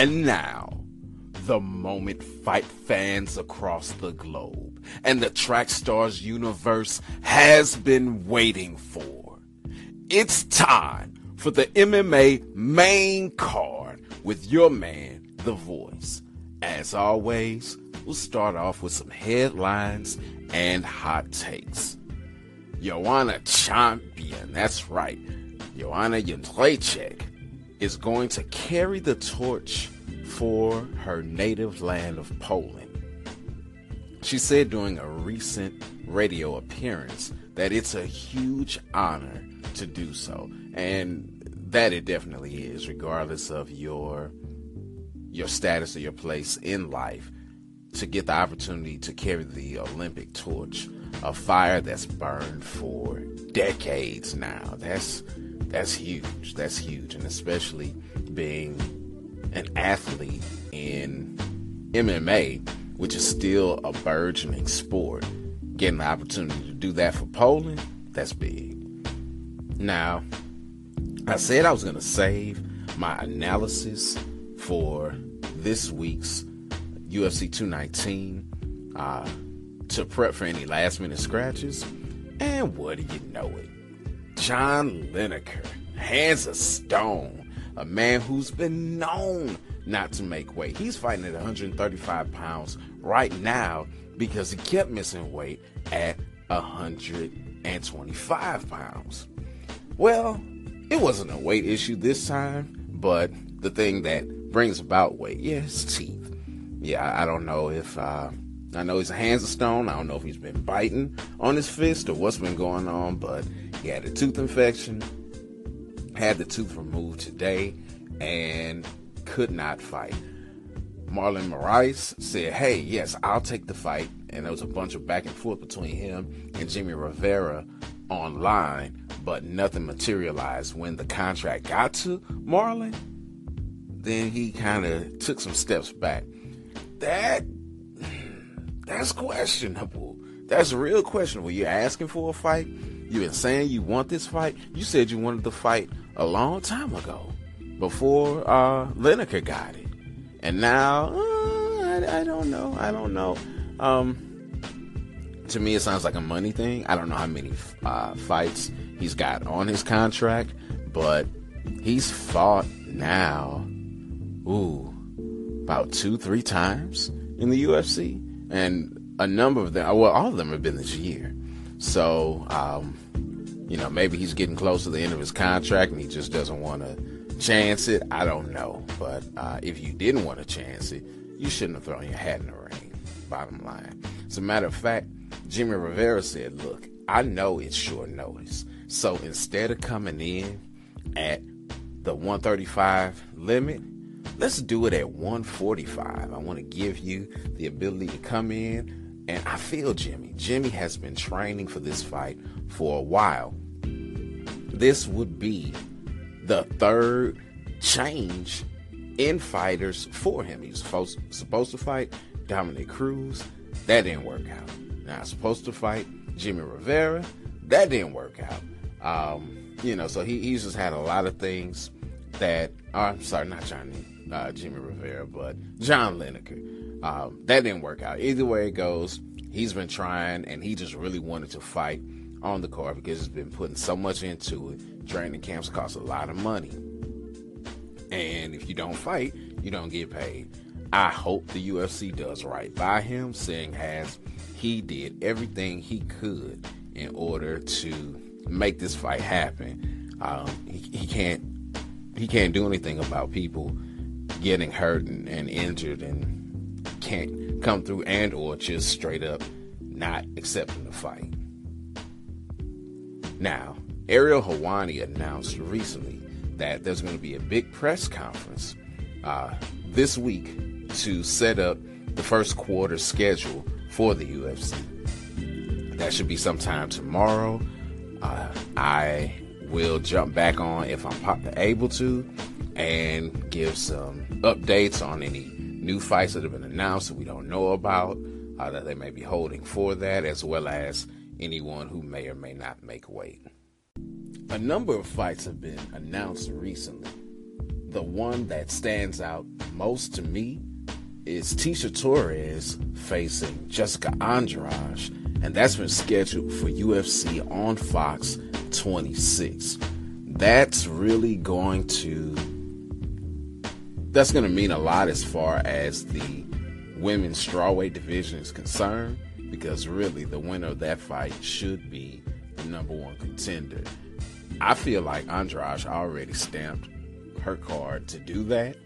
And now, the moment fight fans across the globe and the Track Stars universe has been waiting for. It's time for the MMA main card with your man, The Voice. As always, we'll start off with some headlines and hot takes. Joanna Champion, that's right, Joanna Jędrzejczyk is going to carry the torch for her native land of Poland. She said during a recent radio appearance that it's a huge honor to do so, and that it definitely is, regardless of your your status or your place in life, to get the opportunity to carry the Olympic torch, a fire that's burned for decades now. That's that's huge. That's huge, and especially being an athlete in MMA, which is still a burgeoning sport, getting the opportunity to do that for Poland, that's big. Now, I said I was going to save my analysis for this week's UFC 219 uh, to prep for any last minute scratches. And what do you know it? John Lineker, hands of stone, a man who's been known not to make weight. He's fighting at 135 pounds right now because he kept missing weight at 125 pounds. Well, it wasn't a weight issue this time, but the thing that brings about weight, yeah, teeth. Yeah, I don't know if uh, I know he's a hands of stone. I don't know if he's been biting on his fist or what's been going on, but he had a tooth infection, had the tooth removed today, and could not fight. Marlon Moraes said, Hey, yes, I'll take the fight. And there was a bunch of back and forth between him and Jimmy Rivera online, but nothing materialized. When the contract got to Marlon, then he kind of took some steps back. That that's questionable. That's real questionable. You're asking for a fight. You've been saying you want this fight. You said you wanted the fight a long time ago, before uh, Lineker got it, and now uh, I, I, don't know. I don't know. Um, to me, it sounds like a money thing. I don't know how many uh, fights he's got on his contract, but he's fought now. Ooh, about two, three times in the UFC, and a number of them. Well, all of them have been this year. So, um, you know, maybe he's getting close to the end of his contract and he just doesn't want to chance it. I don't know. But uh, if you didn't want to chance it, you shouldn't have thrown your hat in the ring. Bottom line. As a matter of fact, Jimmy Rivera said, Look, I know it's short notice. So instead of coming in at the 135 limit, let's do it at 145. I want to give you the ability to come in and I feel Jimmy. Jimmy has been training for this fight for a while. This would be the third change in fighters for him. He was supposed, supposed to fight Dominick Cruz. That didn't work out. Now, supposed to fight Jimmy Rivera. That didn't work out. Um, you know, so he, he's just had a lot of things that, oh, I'm sorry, not Johnny, uh, Jimmy Rivera, but John Lineker. Um, that didn't work out. Either way it goes, he's been trying, and he just really wanted to fight on the card because he's been putting so much into it. Training camps cost a lot of money, and if you don't fight, you don't get paid. I hope the UFC does right by him, seeing as he did everything he could in order to make this fight happen. Um, he, he, can't he can't do anything about people getting hurt and, and injured and can't come through and or just straight up not accepting the fight. Now, Ariel Helwani announced recently that there's going to be a big press conference uh, this week to set up the first quarter schedule for the UFC. That should be sometime tomorrow. Uh, I will jump back on if I'm able to and give some updates on any new fights that have been announced that we don't know about uh, that they may be holding for that, as well as anyone who may or may not make weight. A number of fights have been announced recently. the one that stands out most to me is Tecia Torres facing Jessica Andrade, and that's been scheduled for UFC on Fox 26. That's really going to that's going to mean a lot as far as the women's strawweight division is concerned because really the winner of that fight should be the number one contender. I feel like Andrade already stamped her card to do that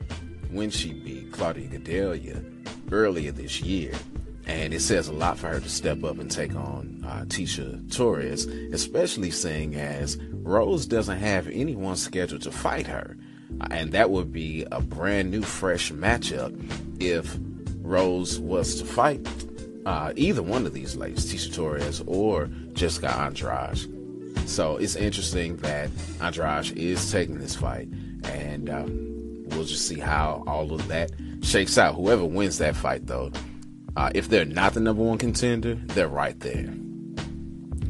when she beat Claudia Gadelha earlier this year. And it says a lot for her to step up and take on uh, Tecia Torres, especially seeing as Rose doesn't have anyone scheduled to fight her. Uh, and that would be a brand new, fresh matchup if Rose was to fight uh, either one of these ladies, Tecia Torres or Jessica Andrade. So it's interesting that Andrade is taking this fight, and um, we'll just see how all of that shakes out. Whoever wins that fight, though, uh, if they're not the number one contender, they're right there.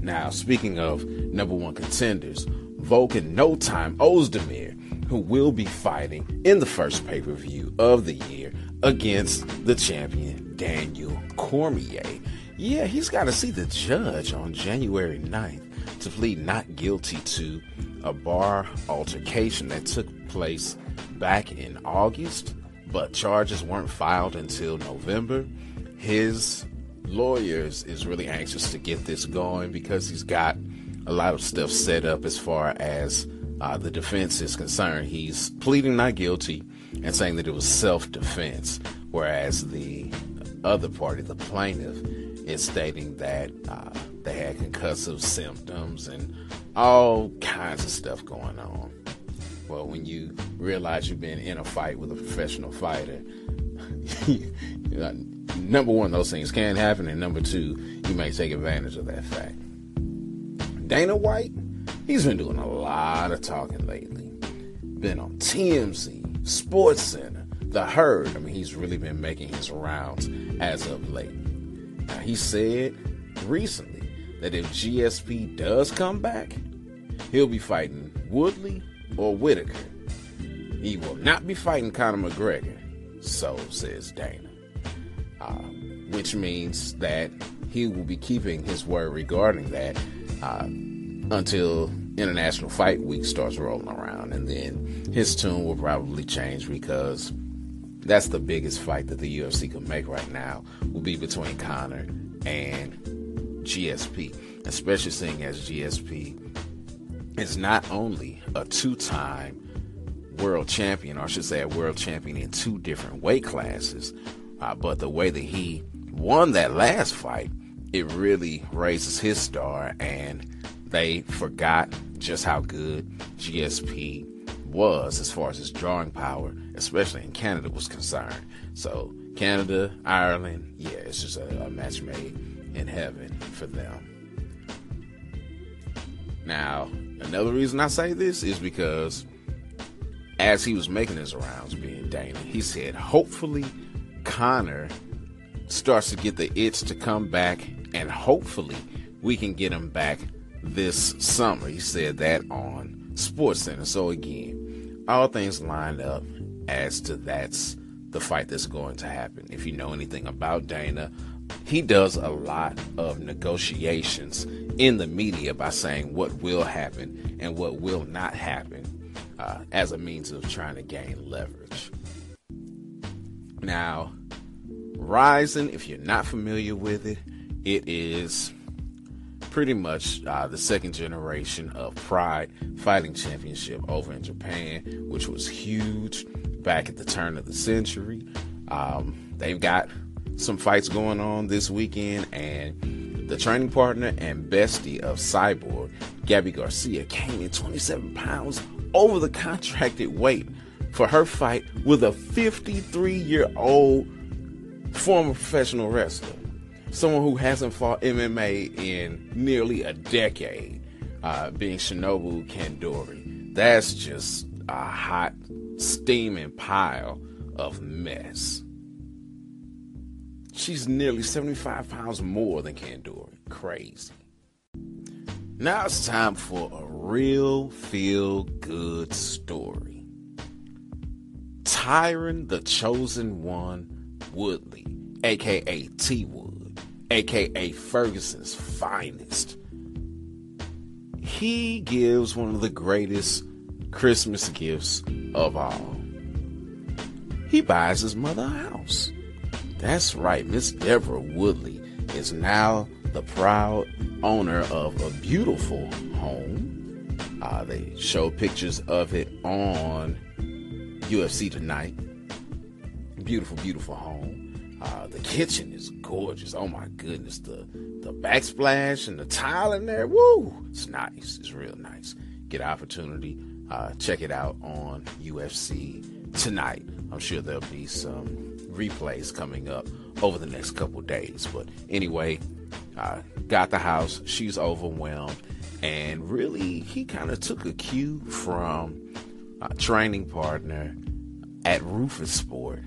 Now, speaking of number one contenders, Volkan No Time Oezdemir, who will be fighting in the first pay per view of the year against the champion Daniel Cormier. Yeah, he's got to see the judge on January 9th to plead not guilty to a bar altercation that took place back in August, but charges weren't filed until November. His lawyers is really anxious to get this going because he's got a lot of stuff set up as far as uh, the defense is concerned. He's pleading not guilty and saying that it was self defense, whereas the other party, the plaintiff, is stating that uh, they had concussive symptoms and all kinds of stuff going on. Well, when you realize you've been in a fight with a professional fighter, number one, those things can happen, and number two, you may take advantage of that fact. Dana White, he's been doing a lot of talking lately. Been on TMZ, Sports Center, The Herd. I mean, he's really been making his rounds as of late. Now, he said recently that if GSP does come back, he'll be fighting Woodley or Whittaker. He will not be fighting Conor McGregor, so says Dana. Uh, which means that he will be keeping his word regarding that uh, until International Fight Week starts rolling around, and then his tune will probably change because that's the biggest fight that the UFC can make right now will be between Conor and GSP, especially seeing as GSP is not only a two-time world champion, or I should say a world champion in two different weight classes, uh, but the way that he won that last fight, it really raises his star, and they forgot just how good GSP was as far as his drawing power, especially in Canada, was concerned. So, Canada, Ireland, yeah, it's just a, a match made in heaven for them. Now, another reason I say this is because as he was making his rounds, being Dana, he said, hopefully Conor starts to get the itch to come back, and hopefully we can get him back this summer. He said that on Sports Center. So again, all things lined up as to that's the fight that's going to happen. If you know anything about Dana, he does a lot of negotiations in the media by saying what will happen and what will not happen uh, as a means of trying to gain leverage. Now, Rizin, if you're not familiar with it, it is pretty much uh, the second generation of Pride Fighting Championship over in Japan, which was huge back at the turn of the century. Um, they've got some fights going on this weekend, and the training partner and bestie of Cyborg, Gabi Garcia, came in 27 pounds over the contracted weight for her fight with a 53 year old former professional wrestler, someone who hasn't fought MMA in nearly a decade, uh, being Shinobu Kandori. That's just a hot, steaming pile of mess. She's nearly 75 pounds more than Kandori. Crazy. Now it's time for a real feel good story. Tyron the Chosen One Woodley, aka T Wood, aka Ferguson's finest. He gives one of the greatest Christmas gifts of all. He buys his mother a house. That's right, Miss Deborah Woodley is now the proud owner of a beautiful home. Uh, they show pictures of it on UFC tonight. Beautiful, beautiful home. Uh, the kitchen is gorgeous. Oh my goodness, the the backsplash and the tile in there. Woo! It's nice. It's real nice. Get opportunity. Uh, check it out on UFC tonight. I'm sure there'll be some replays coming up over the next couple days. But anyway, uh, got the house. She's overwhelmed. And really, he kind of took a cue from training partner at Roufusport,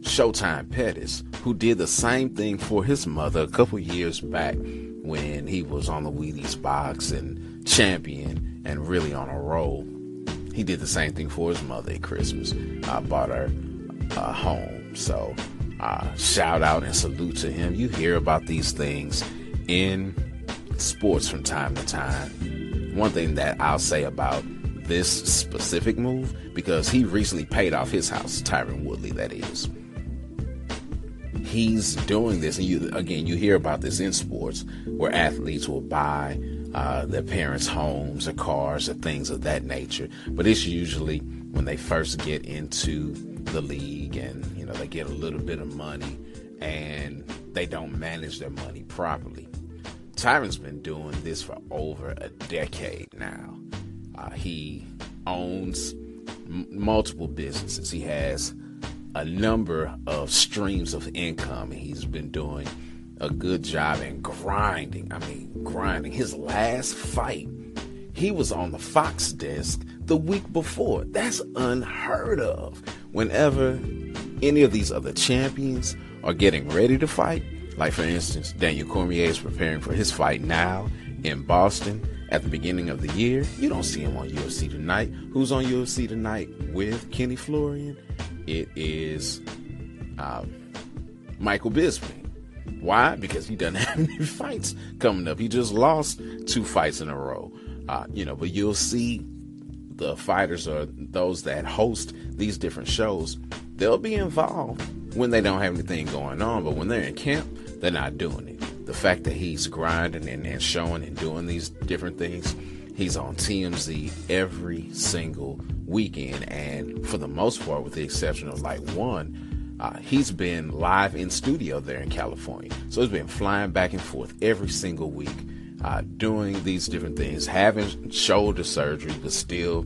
Showtime Pettis, who did the same thing for his mother a couple years back when he was on the Wheaties box and champion and really on a roll. He did the same thing for his mother at Christmas. I bought her a home. So, uh, shout out and salute to him. You hear about these things in sports from time to time. One thing that I'll say about this specific move, because he recently paid off his house, Tyron Woodley, that is. He's doing this, and you again, you hear about this in sports where athletes will buy uh, their parents' homes or cars or things of that nature. But it's usually when they first get into the league and you know they get a little bit of money and they don't manage their money properly. Tyron's been doing this for over a decade now. Uh, he owns m- multiple businesses. He has a number of streams of income. He's been doing a good job in grinding. I mean, grinding. His last fight, he was on the Fox desk the week before. That's unheard of. Whenever any of these other champions are getting ready to fight, like for instance, Daniel Cormier is preparing for his fight now in Boston at the beginning of the year. You don't see him on UFC tonight. Who's on UFC tonight with Kenny Florian? It is uh, Michael Bisping. Why? Because he doesn't have any fights coming up. He just lost two fights in a row. Uh, you know, but you'll see the fighters or those that host these different shows, they'll be involved when they don't have anything going on. But when they're in camp, they're not doing it. The fact that he's grinding and, and showing and doing these different things, he's on TMZ every single weekend. And for the most part, with the exception of like one, uh, he's been live in studio there in California. So he's been flying back and forth every single week, uh, doing these different things, having shoulder surgery, but still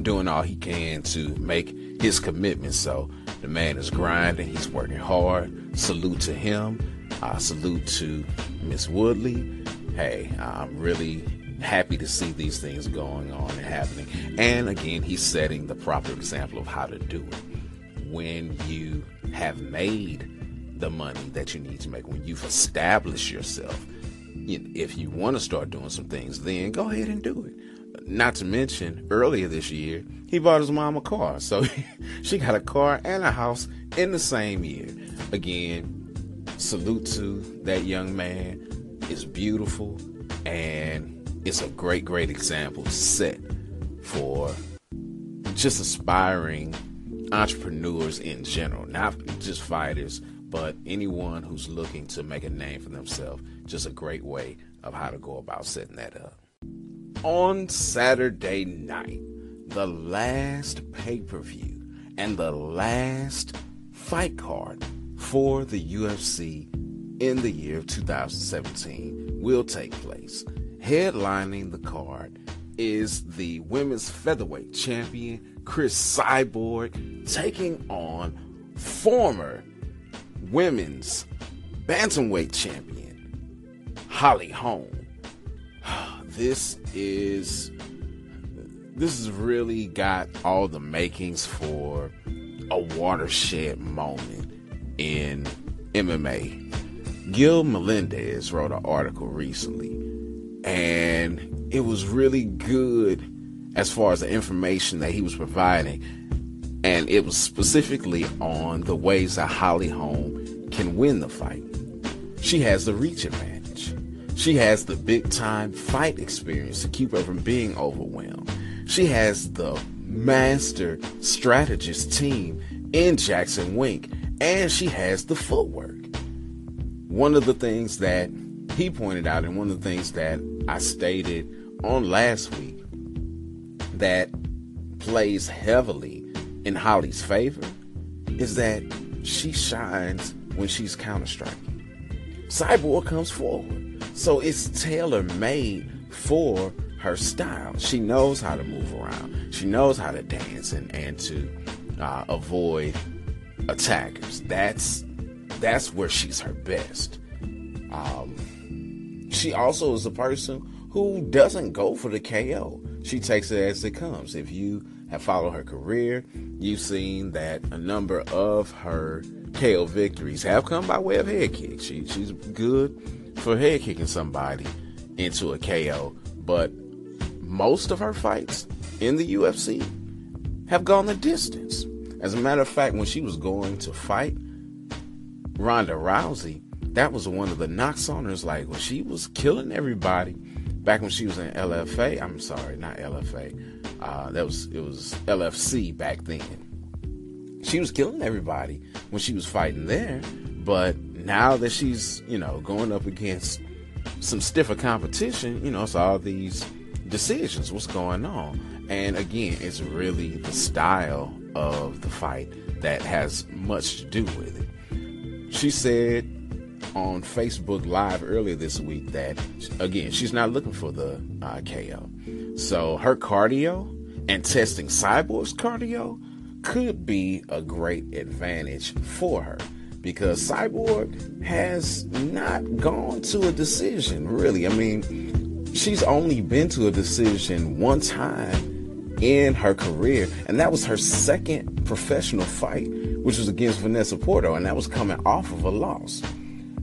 doing all he can to make his commitment. So the man is grinding, he's working hard. Salute to him. Uh, salute to Miss Woodley. Hey, I'm really happy to see these things going on and happening. And again, he's setting the proper example of how to do it when you have made the money that you need to make, when you've established yourself. If you want to start doing some things, then go ahead and do it. Not to mention, earlier this year, he bought his mom a car. So she got a car and a house in the same year. Again, salute to that young man. It's beautiful and it's a great, great example set for just aspiring entrepreneurs in general, not just fighters, but anyone who's looking to make a name for themselves. Just a great way of how to go about setting that up. On Saturday night, the last pay per view and the last fight card for the UFC in the year of 2017 will take place. Headlining the card is the women's featherweight champion Cris Cyborg taking on former women's bantamweight champion Holly Holm. This is this has really got all the makings for a watershed moment in MMA. Gil Melendez wrote an article recently, and it was really good as far as the information that he was providing. and it was specifically on the ways that Holly Holm can win the fight. She has the reach advantage. She has the big time fight experience to keep her from being overwhelmed. She has the master strategist team in Jackson Wink, and she has the footwork. One of the things that he pointed out, and one of the things that I stated on last week, that plays heavily in Holly's favor is that she shines when she's counter striking. Cyborg comes forward. So it's tailor made for her style. She knows how to move around. She knows how to dance and, and to uh, avoid attackers. That's that's where she's her best. Um, she also is a person who doesn't go for the KO. She takes it as it comes. If you have followed her career, you've seen that a number of her KO victories have come by way of head kicks. She, she's good for head kicking somebody into a KO, but most of her fights in the UFC have gone the distance. As a matter of fact, when she was going to fight Ronda Rousey, that was one of the knocks on her. Like when she was killing everybody, back when she was in LFA. I'm sorry, not LFA. Uh, that was it was LFC back then. She was killing everybody when she was fighting there, but now that she's you know going up against some stiffer competition, you know, it's all these decisions. What's going on? And again, it's really the style of the fight that has much to do with it. She said on Facebook Live earlier this week that, again, she's not looking for the uh, KO. So her cardio and testing Cyborg's cardio could be a great advantage for her because Cyborg has not gone to a decision, really. I mean, she's only been to a decision one time in her career, and that was her second professional fight, which was against Vanessa Porto, and that was coming off of a loss.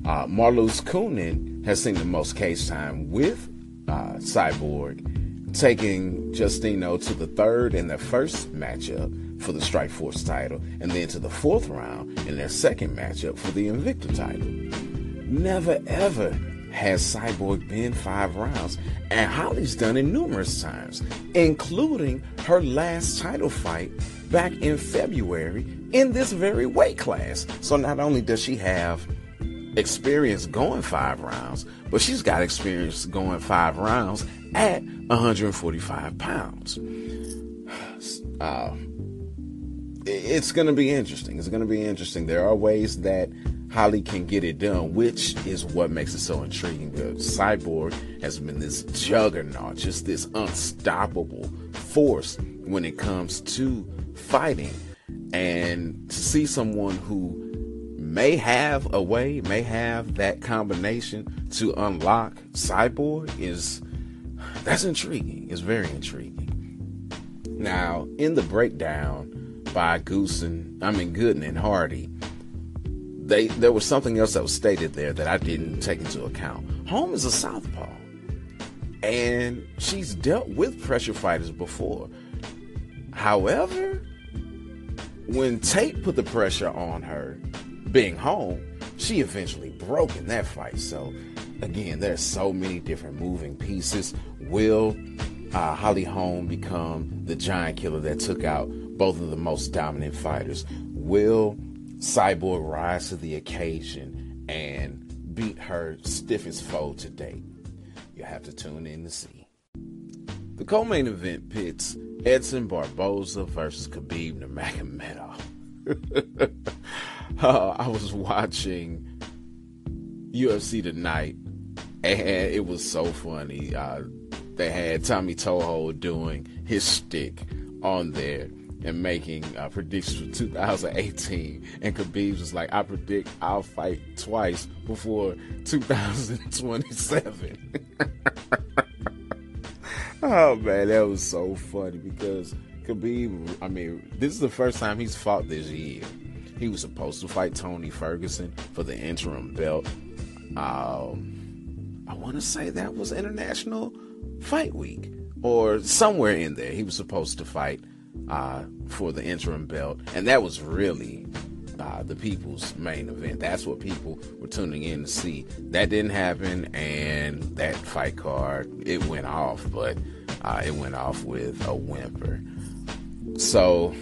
Uh, Marloes Coenen has seen the most cage time with uh, Cyborg, taking Justino to the third in their first matchup for the Strikeforce title, and then to the fourth round in their second matchup for the Invicta title. Never ever has Cyborg been five rounds, and Holly's done it numerous times, including her last title fight back in February in this very weight class. So not only does she have experience going five rounds, but she's got experience going five rounds at 145 pounds. Uh, it's going to be interesting. It's going to be interesting. There are ways that Holly can get it done, which is what makes it so intriguing. The Cyborg has been this juggernaut, just this unstoppable force when it comes to fighting. And to see someone who may have a way, may have that combination to unlock Cyborg is that's intriguing. It's very intriguing. Now, in the breakdown by Goosen, I mean Gooden and Hardy, they there was something else that was stated there that I didn't take into account. Holm is a southpaw, and she's dealt with pressure fighters before. However, when Tate put the pressure on her, being Holm, she eventually broke in that fight. So, again, there's so many different moving pieces. Will uh, Holly Holm become the giant killer that took out both of the most dominant fighters? Will Cyborg rise to the occasion and beat her stiffest foe to date? You'll have to tune in to see. The co-main event pits Edson Barboza versus Khabib Nurmagomedov. uh, I was watching UFC tonight, and it was so funny. Uh, they had Tommy Toehold doing his stick on there and making uh, predictions for 2018. And Khabib was like, I predict I'll fight twice before 2027. oh man, that was so funny because Khabib, I mean, this is the first time he's fought this year. He was supposed to fight Tony Ferguson for the interim belt. Um, I want to say that was International Fight Week or somewhere in there. He was supposed to fight uh, for the interim belt, and that was really uh, the people's main event. That's what people were tuning in to see. That didn't happen, and that fight card it went off, but uh, it went off with a whimper. So,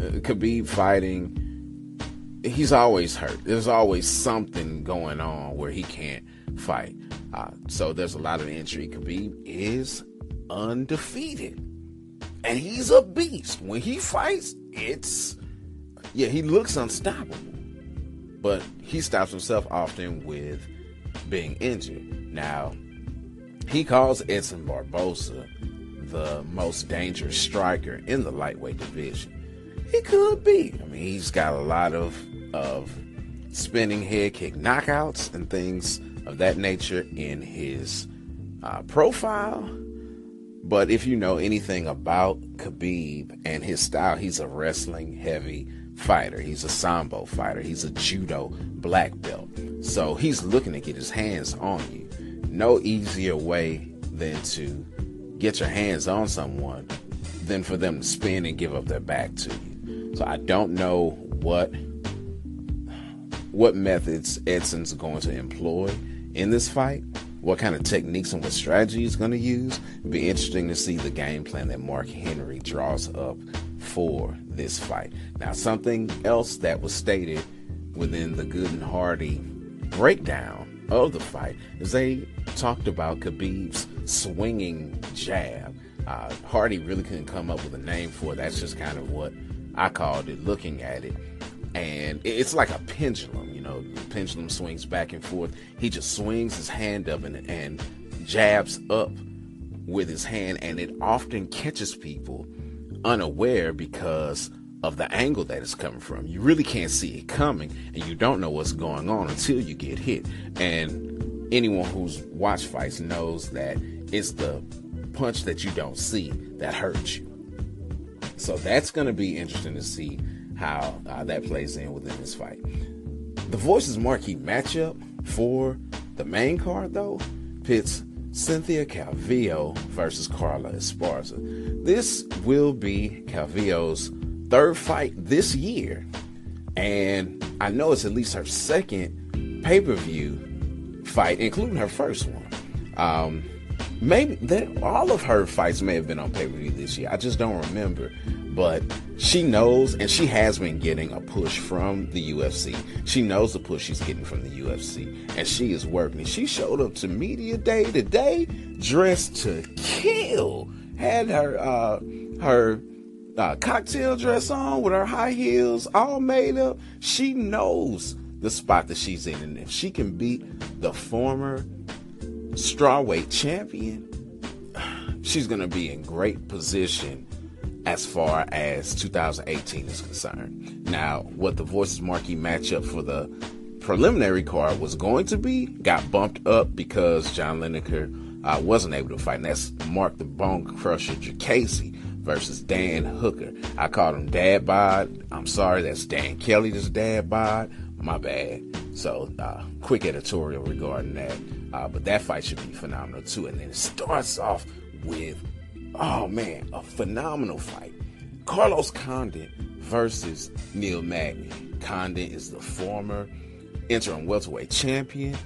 uh, Khabib fighting, he's always hurt. There's always something going on where he can't fight. Uh, so there's a lot of injury. Khabib is undefeated, and he's a beast. When he fights, it's yeah, he looks unstoppable, but he stops himself often with being injured. Now, he calls Edson Barboza the most dangerous striker in the lightweight division. He could be. I mean, he's got a lot of of spinning head kick knockouts and things of that nature in his uh, profile. But if you know anything about Khabib and his style, he's a wrestling heavy fighter. He's a sambo fighter. He's a judo black belt. So he's looking to get his hands on you. No easier way than to get your hands on someone than for them to spin and give up their back to you. So I don't know what what methods Edson's going to employ in this fight, what kind of techniques and what strategy he's going to use. It'd be interesting to see the game plan that Mark Henry draws up for this fight. Now, something else that was stated within the Good and Hardy breakdown of the fight is they talked about Khabib's swinging jab. Uh, Hardy really couldn't come up with a name for it. That's just kind of what I called it looking at it. And it's like a pendulum, the pendulum swings back and forth. He just swings his hand up and, and jabs up with his hand, and it often catches people unaware because of the angle that it's coming from. You really can't see it coming, and you don't know what's going on until you get hit. And anyone who's watched fights knows that it's the punch that you don't see that hurts you. So that's going to be interesting to see how uh, that plays in within this fight. The Voices marquee matchup for the main card, though, pits Cynthia Calvillo versus Carla Esparza. This will be Calvillo's third fight this year, and I know it's at least her second pay per view fight, including her first one. Um, maybe all of her fights may have been on pay per view this year. I just don't remember. But she knows, and she has been getting a push from the UFC. She knows the push she's getting from the UFC, and she is working. She showed up to media day today, dressed to kill. Had her uh, her uh, cocktail dress on with her high heels, all made up. She knows the spot that she's in, and if she can beat the former strawweight champion, she's going to be in great position as far as 2018 is concerned. Now, what the Voices Marquee matchup for the preliminary card was going to be got bumped up because John Lineker uh, wasn't able to fight. And that's Marc the Bone Crusher Diakiese versus Dan Hooker. I called him Dad Bod. I'm sorry, that's Dan Kelly, this Dad Bod. My bad. So, uh, quick editorial regarding that. Uh, but that fight should be phenomenal too. And then it starts off with oh man, a phenomenal fight. Carlos Condit versus Neil Magny. Condit is the former interim welterweight champion.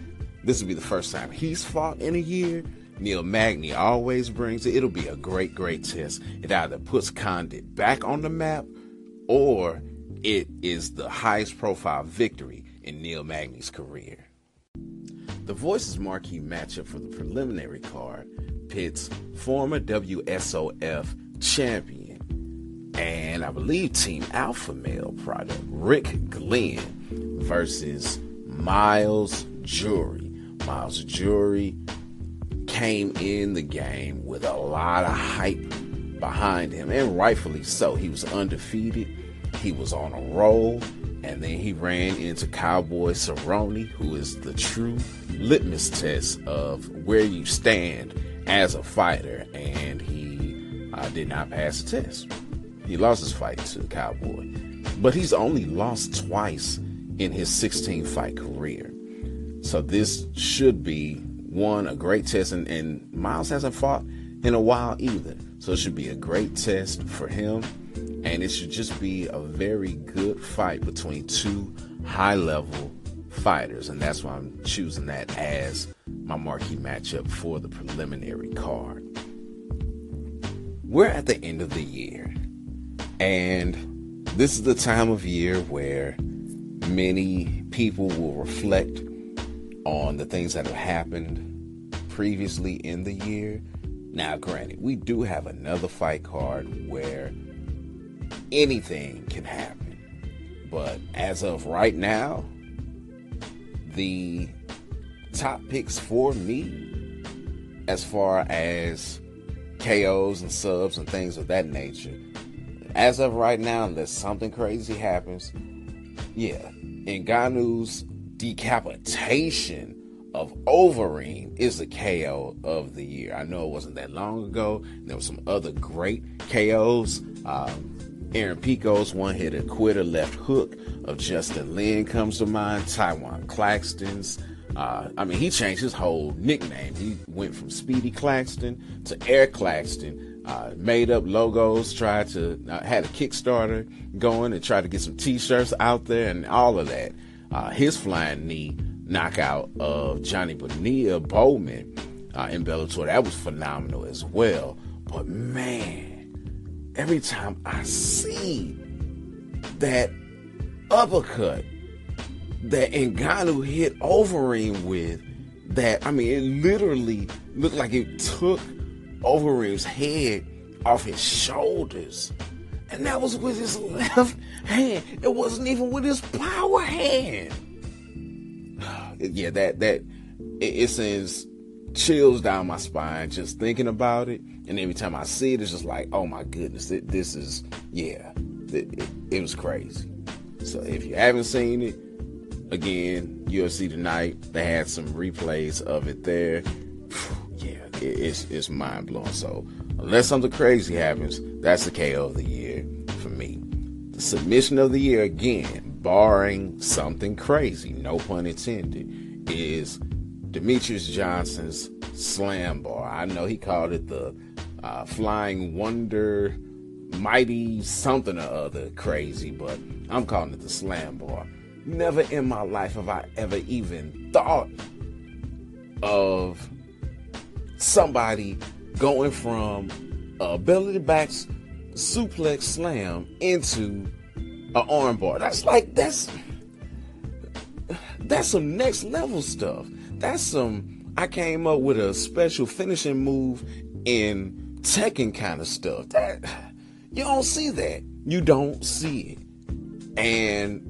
This will be the first time he's fought in a year. Neil Magny always brings it. It'll be a great, great test. It either puts Condit back on the map or it is the highest profile victory in Neil Magny's career. The Voices marquee matchup for the preliminary card pits former WSOF champion and I believe Team Alpha Male product Rick Glenn versus Myles Jury. Myles Jury came in the game with a lot of hype behind him, and rightfully so. He was undefeated, he was on a roll, and then he ran into Cowboy Cerrone, who is the true litmus test of where you stand as a fighter, and he uh, did not pass the test. He lost his fight to Cowboy, but he's only lost twice in his 16 fight career. So this should be one a great test, and, and Myles hasn't fought in a while either. So it should be a great test for him. And it should just be a very good fight between two high level fighters. And that's why I'm choosing that as my marquee matchup for the preliminary card. We're at the end of the year. And this is the time of year where many people will reflect on the things that have happened previously in the year. Now, granted, we do have another fight card where anything can happen. But as of right now, the top picks for me, as far as KOs and subs and things of that nature, as of right now, unless something crazy happens, yeah, Ngannou's decapitation of Overeem is the KO of the year. I know it wasn't that long ago. There were some other great KOs. Um, Aaron Pico's one hitter quitter left hook of Justin Lim comes to mind. Tywan Claxton's. Uh, I mean, he changed his whole nickname. He went from Speedy Claxton to Air Claxton. Uh, made up logos, tried to uh, had a Kickstarter going and tried to get some T-shirts out there and all of that. Uh, his flying knee knockout of Johnny Bonilla Bowman uh, in Bellator. That was phenomenal as well. But man, every time I see that uppercut that Ngannou hit Overeem with, that I mean, it literally looked like it took Overeem's head off his shoulders. And that was with his left hand. It wasn't even with his power hand yeah, that that it, it, sends chills down my spine just thinking about it. And every time I see it, it's just like, oh my goodness, it, this is yeah, it, it was crazy. So if you haven't seen it, again, UFC tonight, they had some replays of it there. Yeah, it's it's mind blowing. So unless something crazy happens, that's the KO of the year for me. The submission of the year again barring something crazy, no pun intended, is Demetrious Johnson's slam bar. I know he called it the uh, Flying Wonder Mighty something or other crazy, but I'm calling it the slam bar. Never in my life have I ever even thought of somebody going from a belly to back suplex slam into an armbar. That's like that's that's some next level stuff. That's some I came up with a special finishing move in Tekken kind of stuff. That you don't see that. You don't see it. And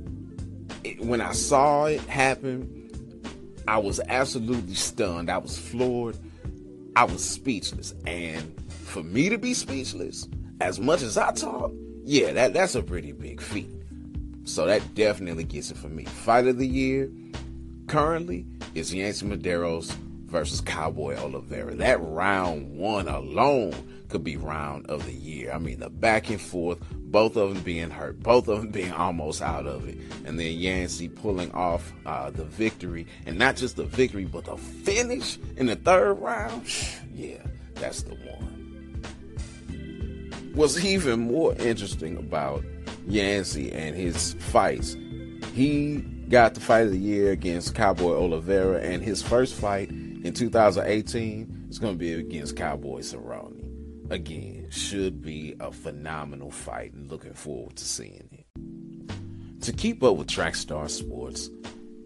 it, when I saw it happen, I was absolutely stunned. I was floored. I was speechless. And for me to be speechless, as much as I talk, yeah, that, that's a pretty big feat. So that definitely gets it for me. Fight of the year currently is Yancy Medeiros versus Cowboy Oliveira. That round one alone could be round of the year. I mean, the back and forth, both of them being hurt, both of them being almost out of it, and then Yancy pulling off uh, the victory, and not just the victory, but the finish in the third round. Yeah, that's the one what's even more interesting about Yancy and his fights, he got the fight of the year against Cowboy Oliveira, and his first fight in 2018 it's going to be against Cowboy Cerrone. Again, should be a phenomenal fight, and looking forward to seeing it. To keep up with Trackstar Sports,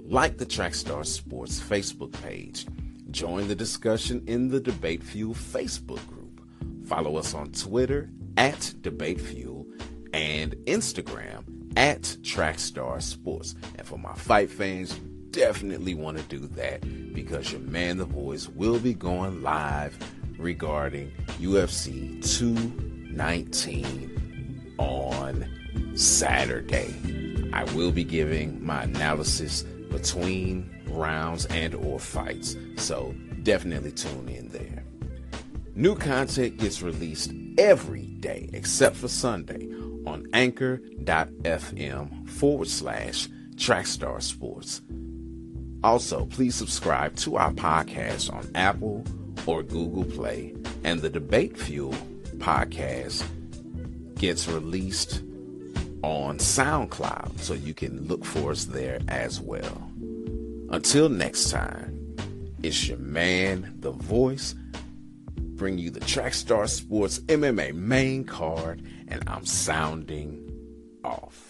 like the Trackstar Sports Facebook page, join the discussion in the Debate Fuel Facebook group, follow us on Twitter at Debate Fuel and Instagram at Trackstar Sports. And for my fight fans, definitely want to do that because your man, the voice, will be going live regarding UFC 219 on Saturday. I will be giving my analysis between rounds and or fights. So definitely tune in there. New content gets released every day except for Sunday on anchor.fm forward slash trackstar sports. Also, please subscribe to our podcast on Apple or Google Play. And the Debate Fuel podcast gets released on SoundCloud, so you can look for us there as well. Until next time, it's your man, The Voice, bring you the Trackstar Sports MMA main card, and I'm sounding off.